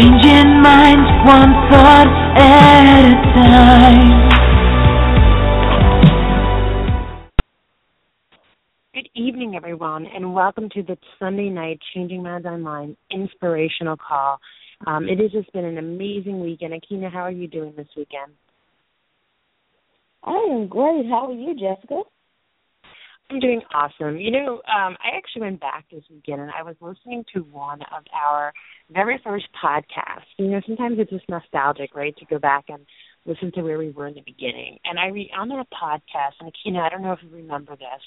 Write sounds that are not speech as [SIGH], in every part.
Changing minds one thought at a time. Good evening, everyone, and welcome to the Sunday night Changing Minds Online inspirational call. Um, it has just been an amazing weekend. Aikyna, how are you doing this weekend? I am great. How are you, Jessica? I'm doing awesome. You know, um, I actually went back this weekend and I was listening to one of our very first podcast. You know, sometimes it's just nostalgic, right, to go back and listen to where we were in the beginning. And I re on that podcast, and Aikyna, I don't know if you remember this,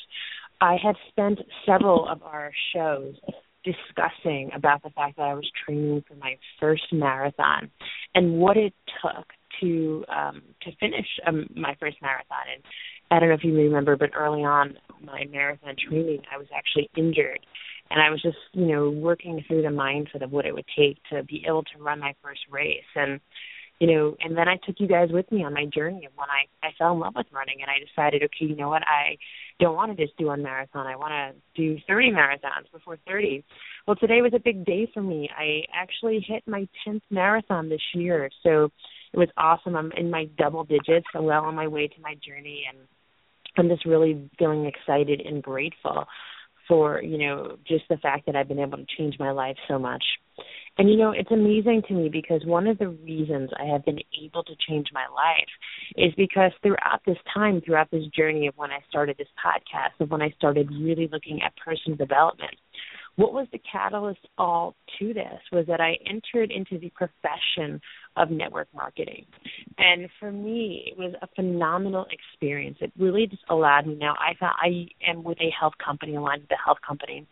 I had spent several of our shows discussing about the fact that I was training for my first marathon and what it took to um to finish um, my first marathon and I don't know if you remember but early on my marathon training I was actually injured and I was just you know working through the mindset of what it would take to be able to run my first race. And you know and then I took you guys with me on my journey of when I I fell in love with running. And I decided okay you know what? I don't want to just do one marathon. I want to do 30 marathons before 30 well today was a big day for me. I actually hit my 10th marathon this year. So it was awesome. I'm in my double digits, so well on my way to my journey, and I'm just really feeling excited and grateful for you know just the fact that I've been able to change my life so much. And you know, it's amazing to me because one of the reasons I have been able to change my life is because throughout this time, throughout this journey of when I started this podcast, of when I started really looking at personal development, what was the catalyst all to this was that I entered into the profession of network marketing. And for me, it was a phenomenal experience. It really just allowed me now I thought I am with a health company, aligned with a health company.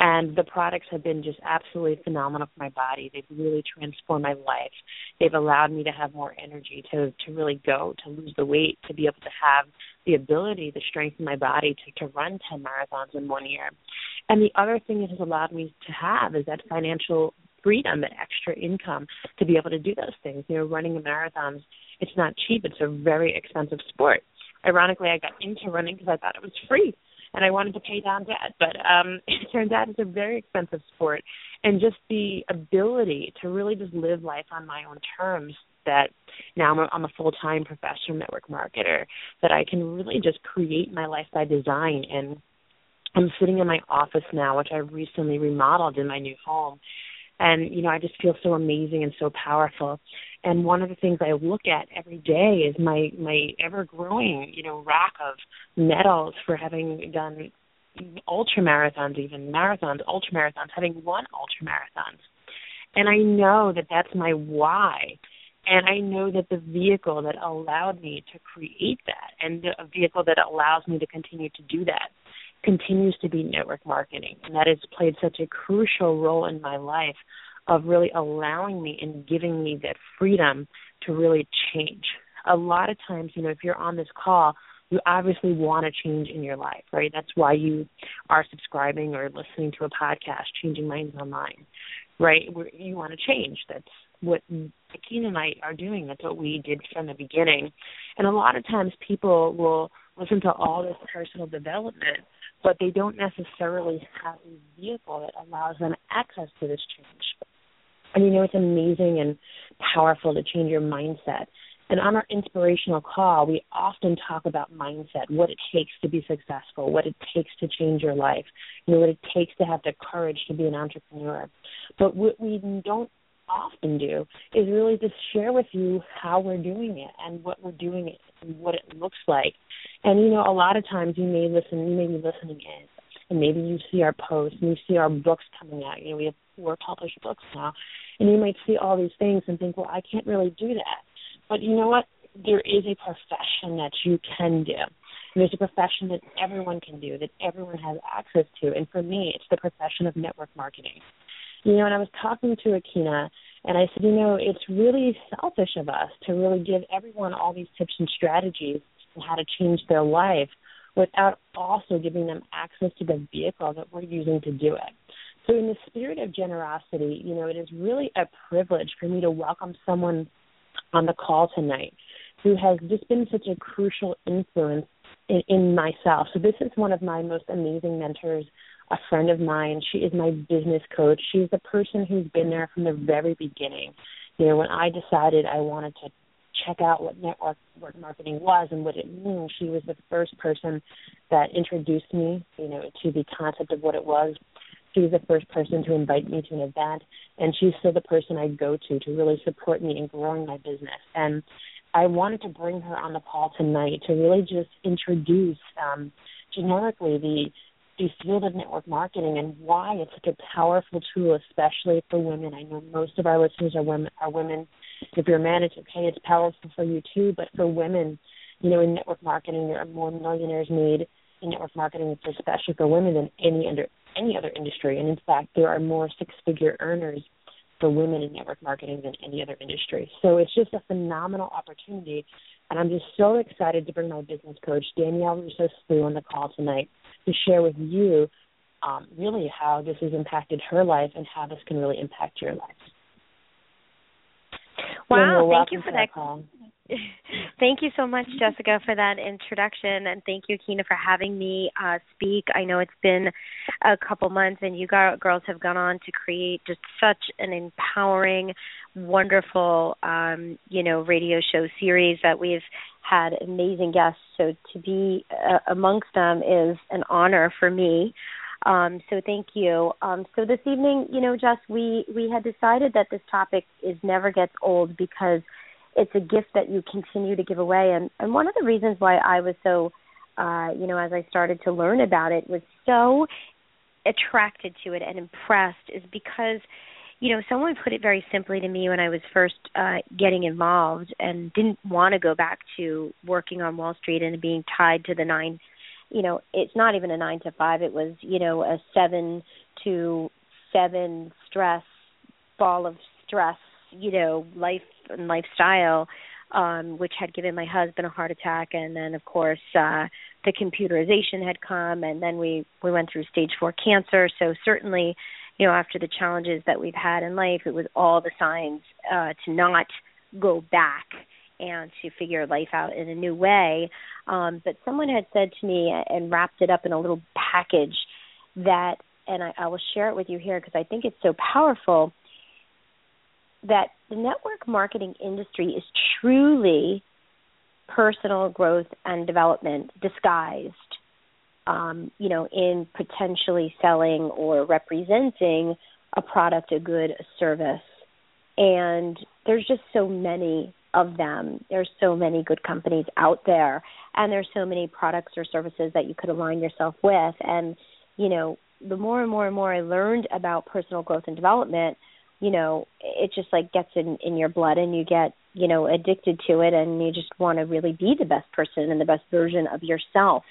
And the products have been just absolutely phenomenal for my body. They've really transformed my life. They've allowed me to have more energy to to really go, to lose the weight, to be able to have the ability, the strength in my body to, to run ten marathons in one year. And the other thing it has allowed me to have is that financial freedom, that extra income to be able to do those things. You know, running a marathons, it's not cheap. It's a very expensive sport. Ironically, I got into running because I thought it was free and I wanted to pay down debt. But um [LAUGHS] it turns out it's a very expensive sport. And just the ability to really just live life on my own terms that now I'm a, I'm a full-time professional network marketer that I can really just create my life by design and I'm sitting in my office now, which I recently remodeled in my new home. And, you know, I just feel so amazing and so powerful. And one of the things I look at every day is my, my ever growing, you know, rack of medals for having done ultra marathons, even marathons, ultra marathons, having won ultra marathons. And I know that that's my why. And I know that the vehicle that allowed me to create that and the vehicle that allows me to continue to do that continues to be network marketing. And that has played such a crucial role in my life of really allowing me and giving me that freedom to really change. A lot of times, you know, if you're on this call, you obviously want to change in your life, right? That's why you are subscribing or listening to a podcast, Changing Minds Online, right? You want to change. That's what Aikyna and I are doing. That's what we did from the beginning. And a lot of times people will listen to all this personal development but they don't necessarily have a vehicle that allows them access to this change. And you know, it's amazing and powerful to change your mindset. And on our inspirational call, we often talk about mindset, what it takes to be successful, what it takes to change your life, you know, what it takes to have the courage to be an entrepreneur. But what we don't often do is really just share with you how we're doing it and what we're doing it and what it looks like and you know, a lot of times you may listen, you may be listening in, and maybe you see our posts and you see our books coming out. You know, we have four published books now, and you might see all these things and think, well, I can't really do that. But you know what? There is a profession that you can do. There's a profession that everyone can do, that everyone has access to. And for me, it's the profession of network marketing. You know, and I was talking to Aikyna, and I said, you know, it's really selfish of us to really give everyone all these tips and strategies and how to change their life without also giving them access to the vehicle that we're using to do it. So, in the spirit of generosity, you know, it is really a privilege for me to welcome someone on the call tonight who has just been such a crucial influence in, in myself. So, this is one of my most amazing mentors a friend of mine. She is my business coach. She's the person who's been there from the very beginning. You know, when I decided I wanted to check out what network marketing was and what it means, she was the first person that introduced me, you know, to the concept of what it was. She was the first person to invite me to an event, and she's still the person I go to to really support me in growing my business. And I wanted to bring her on the call tonight to really just introduce um, generically the the field of network marketing and why it's such a powerful tool, especially for women. I know most of our listeners are women. Are women. If you're a man, it's okay. It's powerful for you too. But for women, you know, in network marketing, there are more millionaires made in network marketing, especially for women, than any under any other industry. And in fact, there are more six-figure earners for women in network marketing than any other industry. So it's just a phenomenal opportunity. And I'm just so excited to bring my business coach, Danielle Russo Slugh, on the call tonight to share with you um, really how this has impacted her life and how this can really impact your life. Wow, thank you for that. Call. [LAUGHS] thank you so much, Jessica, for that introduction, and thank you, Kina, for having me uh, speak. I know it's been a couple months, and you girls have gone on to create just such an empowering, wonderful, um, you know, radio show series that we've had amazing guests. So to be uh, amongst them is an honor for me. Um, so thank you. Um, so this evening, you know, Jess, we we had decided that this topic is never gets old because it's a gift that you continue to give away. And and one of the reasons why I was so, uh, you know, as I started to learn about it, was so attracted to it and impressed is because you know, someone put it very simply to me when I was first uh getting involved and didn't want to go back to working on Wall Street and being tied to the nine you know, it's not even a 9 to 5, it was, you know, a 7 to 7 stress ball of stress, you know, life and lifestyle um which had given my husband a heart attack. And then of course uh the computerization had come. And then we we went through stage 4 cancer. So certainly you know after the challenges that we've had in life it was all the signs uh to not go back and to figure life out in a new way. Um but someone had said to me and wrapped it up in a little package that and I, I will share it with you here because I think it's so powerful that the network marketing industry is truly personal growth and development disguised um, you know, in potentially selling or representing a product, a good, a service. And there's just so many of them. There's so many good companies out there, and there's so many products or services that you could align yourself with. And, you know, the more and more and more I learned about personal growth and development, you know, it just like gets in in your blood and you get, you know, addicted to it and you just want to really be the best person and the best version of yourself.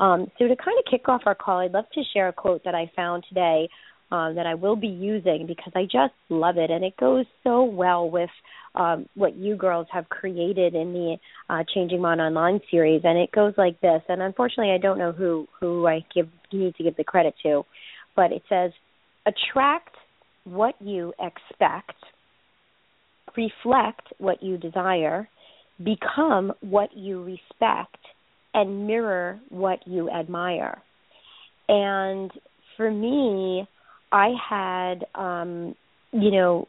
Um, so to kind of kick off our call, I'd love to share a quote that I found today um, that I will be using because I just love it, and it goes so well with um, what you girls have created in the uh, Changing Mind Online series. And it goes like this. And unfortunately, I don't know who who I give need to give the credit to, but it says, "Attract what you expect, reflect what you desire, become what you respect." and mirror what you admire. And for me, I had um, you know,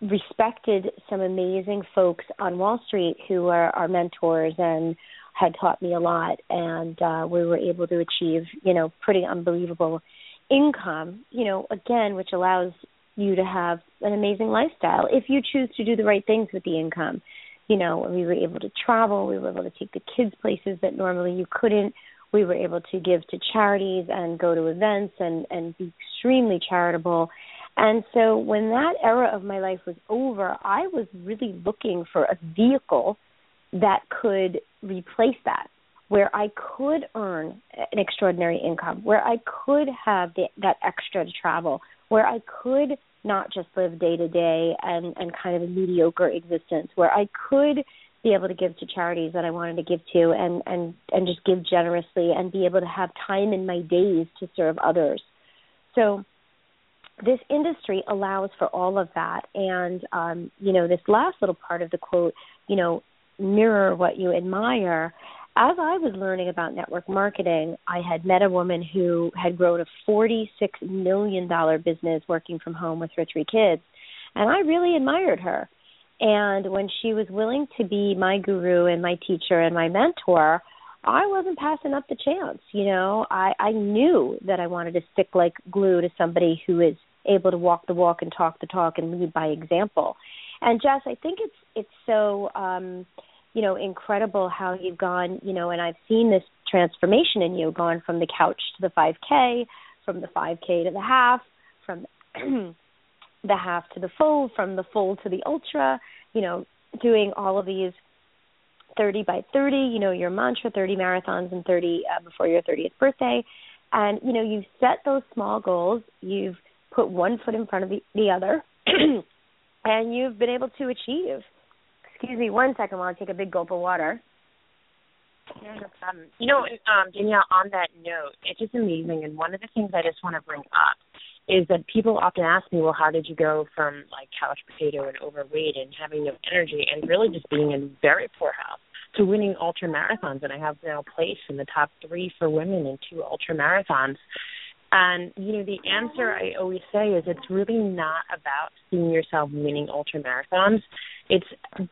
respected some amazing folks on Wall Street who are our mentors and had taught me a lot and uh we were able to achieve, you know, pretty unbelievable income, you know, again, which allows you to have an amazing lifestyle if you choose to do the right things with the income you know, we were able to travel, we were able to take the kids places that normally you couldn't. We were able to give to charities and go to events and and be extremely charitable. And so when that era of my life was over, I was really looking for a vehicle that could replace that, where I could earn an extraordinary income, where I could have the, that extra to travel, where I could not just live day to day and and kind of a mediocre existence where I could be able to give to charities that I wanted to give to and and and just give generously and be able to have time in my days to serve others. So this industry allows for all of that and um you know this last little part of the quote, you know, mirror what you admire as I was learning about network marketing, I had met a woman who had grown a $46 million business working from home with her three kids. And I really admired her. And when she was willing to be my guru and my teacher and my mentor, I wasn't passing up the chance. You know, I, I knew that I wanted to stick like glue to somebody who is able to walk the walk and talk the talk and lead by example. And Jess, I think it's it's so um you know incredible how you've gone you know and i've seen this transformation in you going from the couch to the 5k from the 5k to the half from [CLEARS THROAT] the half to the full from the full to the ultra you know doing all of these 30 by 30 you know your mantra 30 marathons and 30 uh, before your 30th birthday. And you know you've set those small goals. You've put one foot in front of the, the other [CLEARS THROAT] and you've been able to achieve Excuse me one second while I take a big gulp of water. Problem. You know, um, Danielle, on that note, it's just amazing. And one of the things I just want to bring up is that people often ask me, well, how did you go from like couch potato and overweight and having no energy and really just being in very poor health to winning ultra marathons? And I have now placed in the top three for women in two ultra marathons. And you know, the answer I always say is it's really not about seeing yourself winning ultra marathons. It's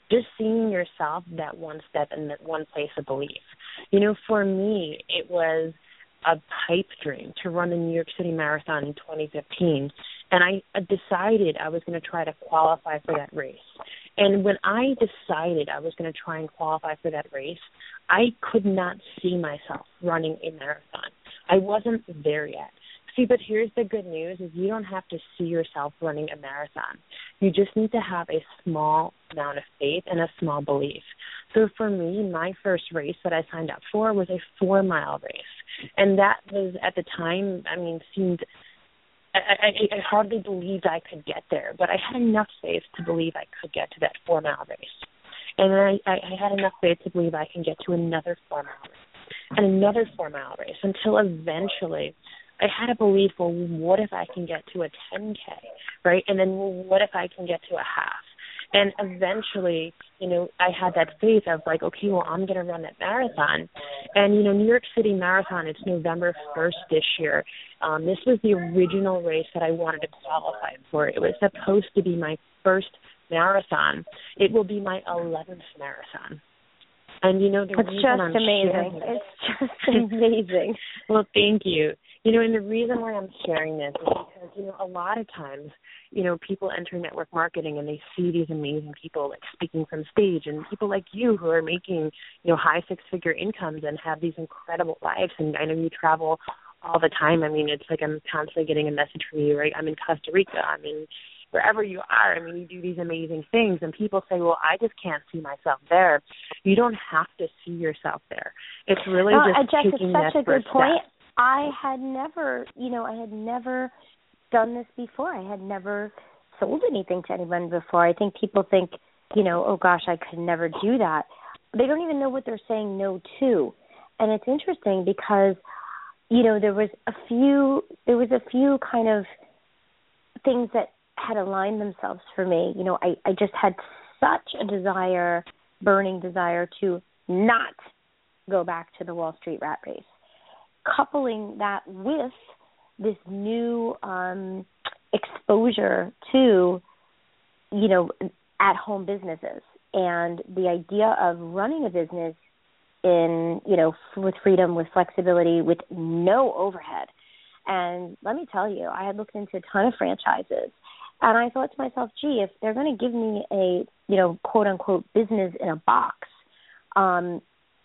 just seeing yourself that one step and that one place of belief. You know, for me, it was a pipe dream to run the New York City Marathon in 2015, and I decided I was going to try to qualify for that race. And when I decided I was going to try and qualify for that race, I could not see myself running a marathon. I wasn't there yet. See, but here's the good news is you don't have to see yourself running a marathon. You just need to have a small amount of faith and a small belief. So for me, my first race that I signed up for was a four mile race. And that was at the time, I mean, seemed I, I, I hardly believed I could get there, but I had enough faith to believe I could get to that four mile race. And then I, I, I had enough faith to believe I can get to another four mile race and another four mile race until eventually I had a belief, well, what if I can get to a 10K, right? And then, well, what if I can get to a half? And eventually, you know, I had that faith of like, okay, well, I'm going to run that marathon. And, you know, New York City Marathon, it's November 1st this year. Um, this was the original race that I wanted to qualify for. It was supposed to be my first marathon. It will be my 11th marathon. And you know, the it's reason just I'm amazing. Sharing, it's just [LAUGHS] amazing. [LAUGHS] well, thank you. You know, and the reason why I'm sharing this is because you know a lot of times, you know, people enter network marketing and they see these amazing people like speaking from stage, and people like you who are making you know high six figure incomes and have these incredible lives. And I know you travel all the time. I mean, it's like I'm constantly getting a message from you. Right? I'm in Costa Rica. I'm in wherever you are. I mean, you do these amazing things, and people say, "Well, I just can't see myself there." You don't have to see yourself there. It's really just Jess, taking it's such that a good first point. step. I had never, you know, I had never done this before. I had never sold anything to anyone before. I think people think, you know, oh gosh, I could never do that. They don't even know what they're saying no to. And it's interesting because you know, there was a few there was a few kind of things that had aligned themselves for me. You know, I, I just had such a desire, burning desire to not go back to the Wall Street rat race. Coupling that with this new um, exposure to, you know, at home businesses and the idea of running a business in, you know, with freedom, with flexibility, with no overhead. And let me tell you, I had looked into a ton of franchises and I thought to myself, gee, if they're going to give me a, you know, quote unquote business in a box, um,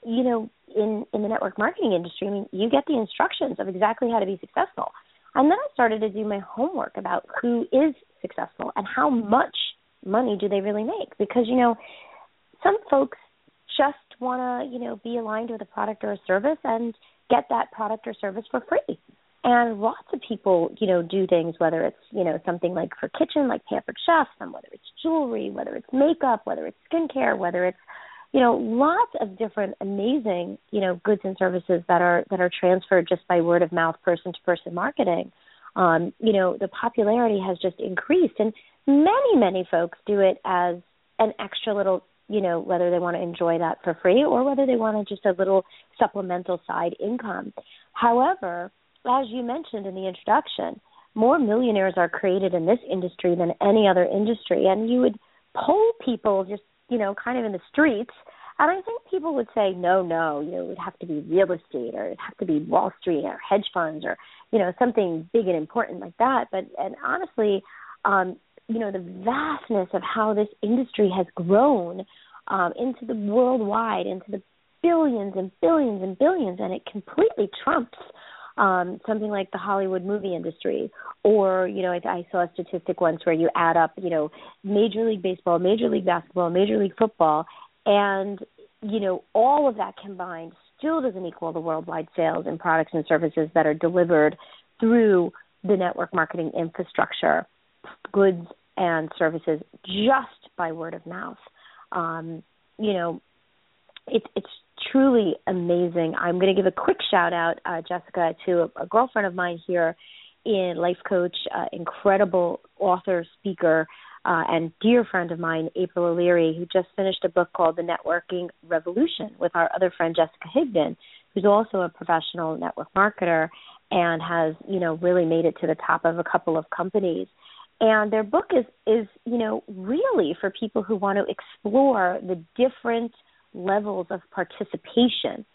you know, in in the network marketing industry, I mean, you get the instructions of exactly how to be successful. And then I started to do my homework about who is successful and how much money do they really make because you know, some folks just want to, you know, be aligned with a product or a service and get that product or service for free. And lots of people, you know, do things whether it's, you know, something like for kitchen, like Pampered Chef, and whether it's jewelry, whether it's makeup, whether it's skincare, whether it's, you know, lots of different amazing, you know, goods and services that are that are transferred just by word of mouth, person to person marketing. Um, you know, the popularity has just increased, and many, many folks do it as an extra little you know, whether they want to enjoy that for free or whether they want to just a little supplemental side income. However, as you mentioned in the introduction, more millionaires are created in this industry than any other industry. And you would poll people just, you know, kind of in the streets. And I think people would say, no, no, you know, it would have to be real estate or it'd have to be Wall Street or hedge funds or, you know, something big and important like that. But, and honestly, um, you know, the vastness of how this industry has grown um, into the worldwide, into the billions and billions and billions, and it completely trumps um, something like the Hollywood movie industry, or you know, I, I saw a statistic once where you add up, you know, Major League Baseball, Major League Basketball, Major League Football, and you know, all of that combined still doesn't equal the worldwide sales and products and services that are delivered through the network marketing infrastructure, goods and services just by word of mouth. Um, you know, it's it's truly amazing. I'm going to give a quick shout out, uh, Jessica, to a, a girlfriend of mine here in life coach, uh, incredible author, speaker, uh, and dear friend of mine, April O'Leary, who just finished a book called The Networking Revolution with our other friend Jessica Higdon, who's also a professional network marketer and has, you know, really made it to the top of a couple of companies. And their book is is, you know, really for people who want to explore the different – levels of participation.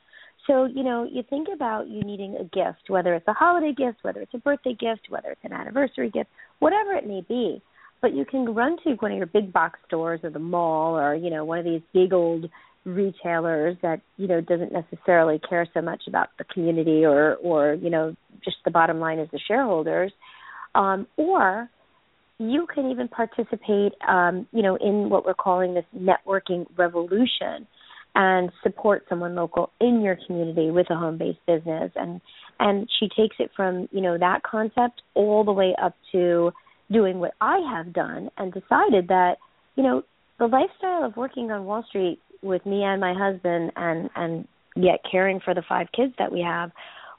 So, you know, you think about you needing a gift, whether it's a holiday gift, whether it's a birthday gift, whether it's an anniversary gift, whatever it may be. But you can run to one of your big box stores or the mall or, you know, one of these big old retailers that, you know, doesn't necessarily care so much about the community or or, you know, just the bottom line is the shareholders. Um, or you can even participate um, you know, in what we're calling this networking revolution and support someone local in your community with a home based business. And and she takes it from you know that concept all the way up to doing what I have done and decided that you know the lifestyle of working on Wall Street with me and my husband and and yet caring for the five kids that we have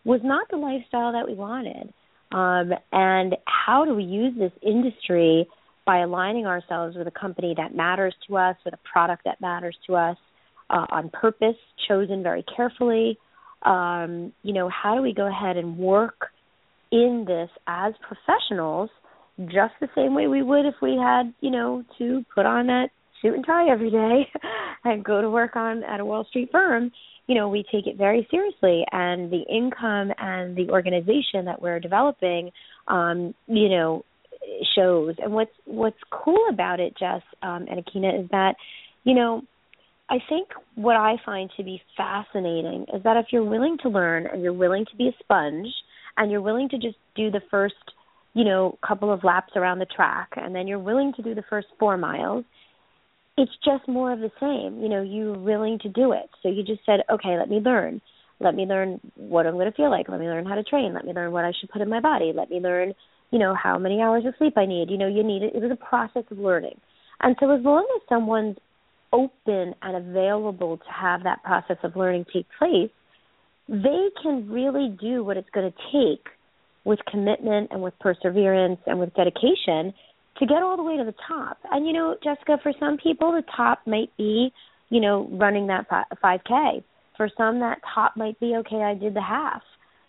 was not the lifestyle that we wanted. Um and how do we use this industry by aligning ourselves with a company that matters to us with a product that matters to us uh, on purpose, chosen very carefully. Um, you know, how do we go ahead and work in this as professionals just the same way we would if we had, you know, to put on that suit and tie every day [LAUGHS] and go to work on at a Wall Street firm, you know, we take it very seriously and the income and the organization that we're developing um, you know, shows. And what's what's cool about it, Jess um, and Aikyna, is that, you know, I think what I find to be fascinating is that if you're willing to learn and you're willing to be a sponge and you're willing to just do the first, you know, couple of laps around the track and then you're willing to do the first 4 miles, it's just more of the same. You know, you're willing to do it. So you just said, "Okay, let me learn. Let me learn what I'm going to feel like. Let me learn how to train. Let me learn what I should put in my body. Let me learn, you know, how many hours of sleep I need. You know, you need it. It was a process of learning. And so as long as someone's open and available to have that process of learning take place, they can really do what it's going to take with commitment and with perseverance and with dedication to get all the way to the top. And you know, Jessica, for some people the top might be, you know, running that 5k. For some that top might be okay, I did the half.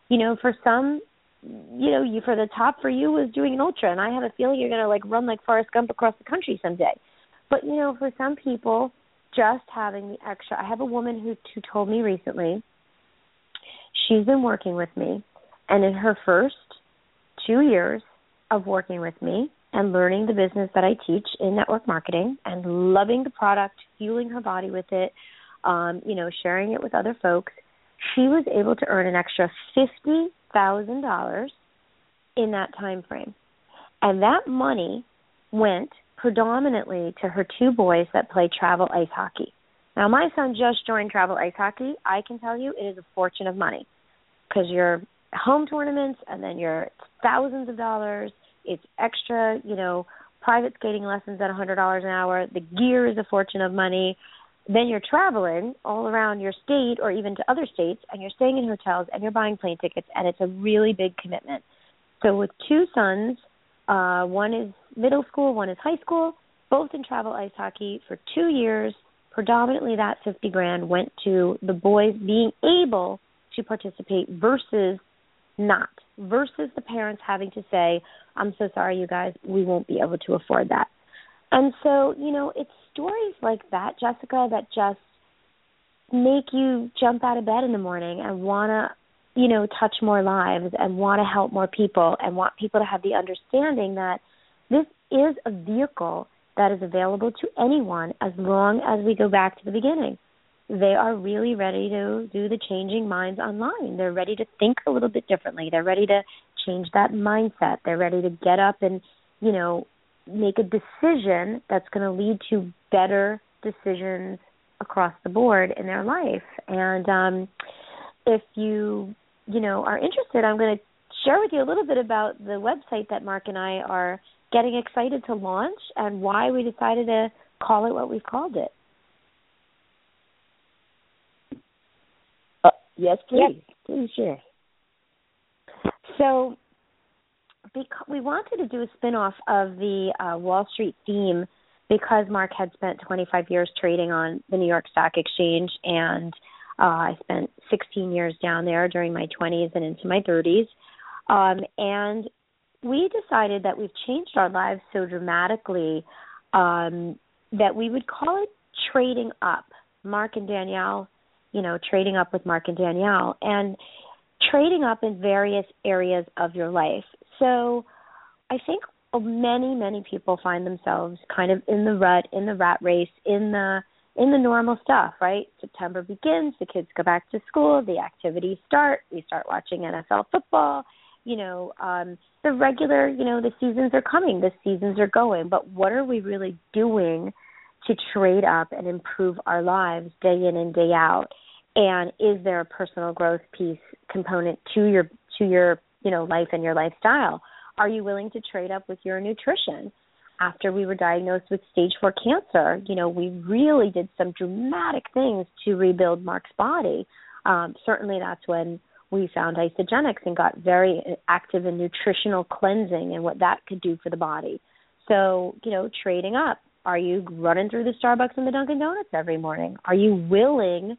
You know, for some you know, you for the top for you was doing an ultra and I have a feeling you're going to like run like Forrest Gump across the country someday. But you know, for some people, just having the extra. I have a woman who who told me recently. She's been working with me, and in her first two years of working with me and learning the business that I teach in network marketing and loving the product, fueling her body with it, um, you know, sharing it with other folks, she was able to earn an extra fifty thousand dollars in that time frame. And that money went predominantly to her two boys that play travel ice hockey. Now, my son just joined travel ice hockey. I can tell you it is a fortune of money because you're home tournaments and then you're thousands of dollars. It's extra, you know, private skating lessons at a $100 an hour. The gear is a fortune of money. Then you're traveling all around your state or even to other states and you're staying in hotels and you're buying plane tickets and it's a really big commitment. So with two sons, uh, one is middle school, one is high school, both in travel ice hockey for two years, predominantly that 50 grand went to the boys being able to participate versus not versus the parents having to say i'm so sorry you guys we won't be able to afford that. And so you know it's stories like that jessica that just make you jump out of bed in the morning and want to you know touch more lives and want to help more people and want people to have the understanding that this is a vehicle that is available to anyone as long as we go back to the beginning they are really ready to do the changing minds online. They're ready to think a little bit differently. They're ready to change that mindset. They're ready to get up and, you know, make a decision that's going to lead to better decisions across the board in their life. And um if you, you know, are interested, I'm going to share with you a little bit about the website that Mark and I are getting excited to launch and why we decided to call it what we've called it. Yes, please. Yes. Please share. So, because we wanted to do a spin-off of the uh, Wall Street theme because Mark had spent 25 years trading on the New York Stock Exchange, and uh, I spent 16 years down there during my 20s and into my 30s. Um, and we decided that we've changed our lives so dramatically um, that we would call it trading up. Mark and Danielle you know, trading up with Mark and Danielle and trading up in various areas of your life. So I think many, many people find themselves kind of in the rut, in the rat race, in the in the normal stuff, right? September begins, the kids go back to school, the activities start, we start watching NFL football, you know, um the regular, you know, the seasons are coming, the seasons are going, but what are we really doing to trade up and improve our lives day in and day out? and is there a personal growth piece component to your to your you know life and your lifestyle are you willing to trade up with your nutrition after we were diagnosed with stage 4 cancer you know we really did some dramatic things to rebuild mark's body. Um certainly that's when we found Isagenix and got very active in nutritional cleansing and what that could do for the body. So you know trading up are you running through the starbucks and the dunkin donuts every morning? Are you willing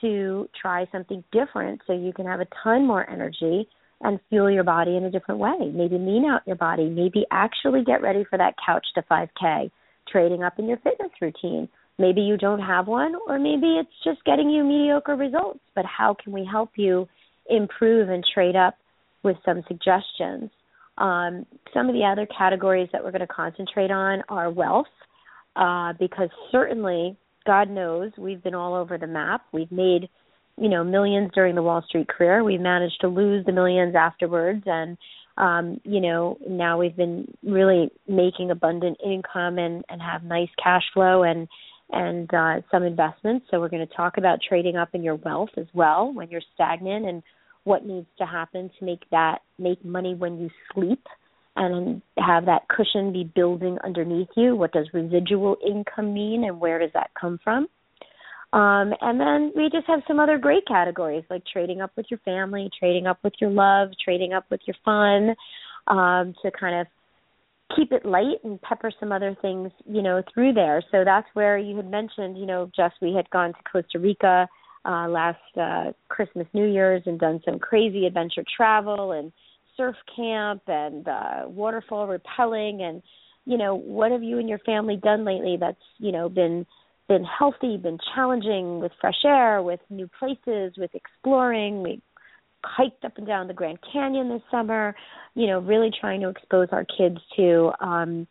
to try something different so you can have a ton more energy and fuel your body in a different way. Maybe lean out your body, maybe actually get ready for that couch to 5K, trading up in your fitness routine. Maybe you don't have one, or maybe it's just getting you mediocre results. But how can we help you improve and trade up with some suggestions? Um, some of the other categories that we're going to concentrate on are wealth, uh, because certainly God knows we've been all over the map. We've made, you know, millions during the Wall Street career. We've managed to lose the millions afterwards and um, you know, now we've been really making abundant income and and have nice cash flow and and uh some investments. So we're going to talk about trading up in your wealth as well when you're stagnant and what needs to happen to make that make money when you sleep and have that cushion be building underneath you. What does residual income mean and where does that come from? Um, and then we just have some other great categories like trading up with your family, trading up with your love, trading up with your fun, um, to kind of keep it light and pepper some other things, you know, through there. So that's where you had mentioned, you know, just we had gone to Costa Rica uh last uh Christmas New Year's and done some crazy adventure travel and surf camp and uh waterfall rappelling and you know what have you and your family done lately that's you know been been healthy been challenging with fresh air with new places with exploring we hiked up and down the grand canyon this summer you know really trying to expose our kids to um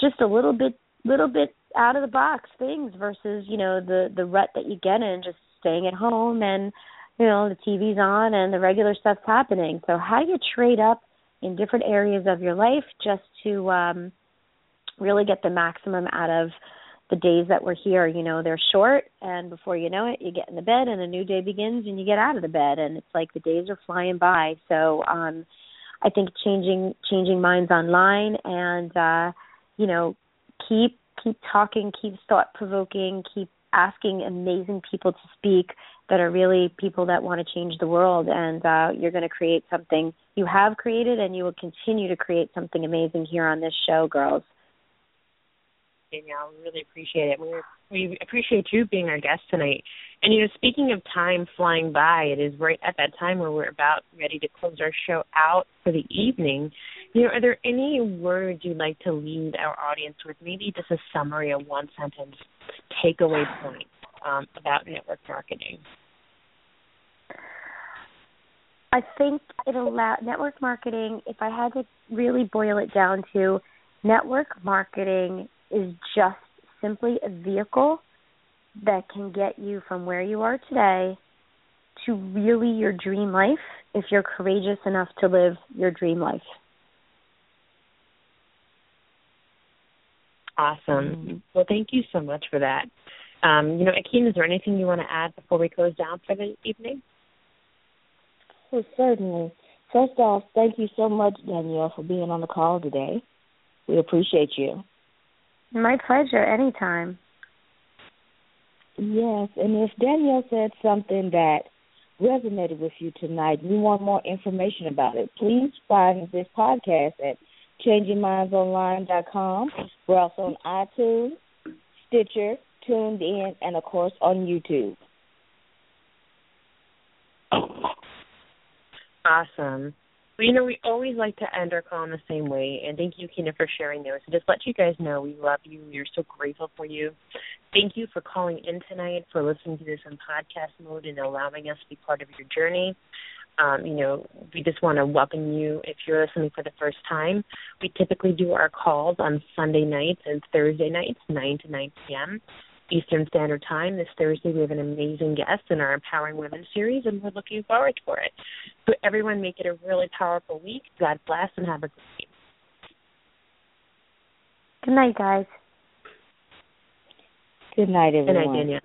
just a little bit little bit out of the box things versus you know the the rut that you get in just staying at home and you know the TV's on and the regular stuff's happening. So how do you trade up in different areas of your life just to um really get the maximum out of the days that we're here, you know, they're short and before you know it, you get in the bed and a new day begins and you get out of the bed and it's like the days are flying by. So, um I think changing changing minds online and uh you know, keep keep talking, keep thought provoking, keep asking amazing people to speak that are really people that want to change the world and uh, you're going to create something you have created and you will continue to create something amazing here on this show girls Danielle. We really appreciate it. We we appreciate you being our guest tonight. And you know, speaking of time flying by, it is right at that time where we're about ready to close our show out for the evening. You know, are there any words you'd like to leave our audience with? Maybe just a summary, a one sentence takeaway point um, about network marketing. I think it allows network marketing. If I had to really boil it down to, network marketing is just simply a vehicle that can get you from where you are today to really your dream life if you're courageous enough to live your dream life. Awesome. Mm-hmm. Well, thank you so much for that. Um, you know, Akeen, is there anything you want to add before we close down for the evening? Well, certainly. First off, thank you so much, Danielle, for being on the call today. We appreciate you. My pleasure, anytime. Yes, and if Danielle said something that resonated with you tonight, and you want more information about it, please find this podcast at changingmindsonline.com. We're also on iTunes, Stitcher, TuneIn, and of course on YouTube. Awesome. Well, you know, we always like to end our call in the same way, and thank you, Kina, for sharing those. So just let you guys know we love you. We're so grateful for you. Thank you for calling in tonight, for listening to this in podcast mode, and allowing us to be part of your journey. Um, you know, we just want to welcome you if you're listening for the first time. We typically do our calls on Sunday nights and Thursday nights, 9 to 9 p.m. Eastern Standard Time. This Thursday, we have an amazing guest in our Empowering Women series, and we're looking forward for it. So, everyone, make it a really powerful week. God bless, and have a great week. Good night, guys. Good night, everyone. Good night, Danielle.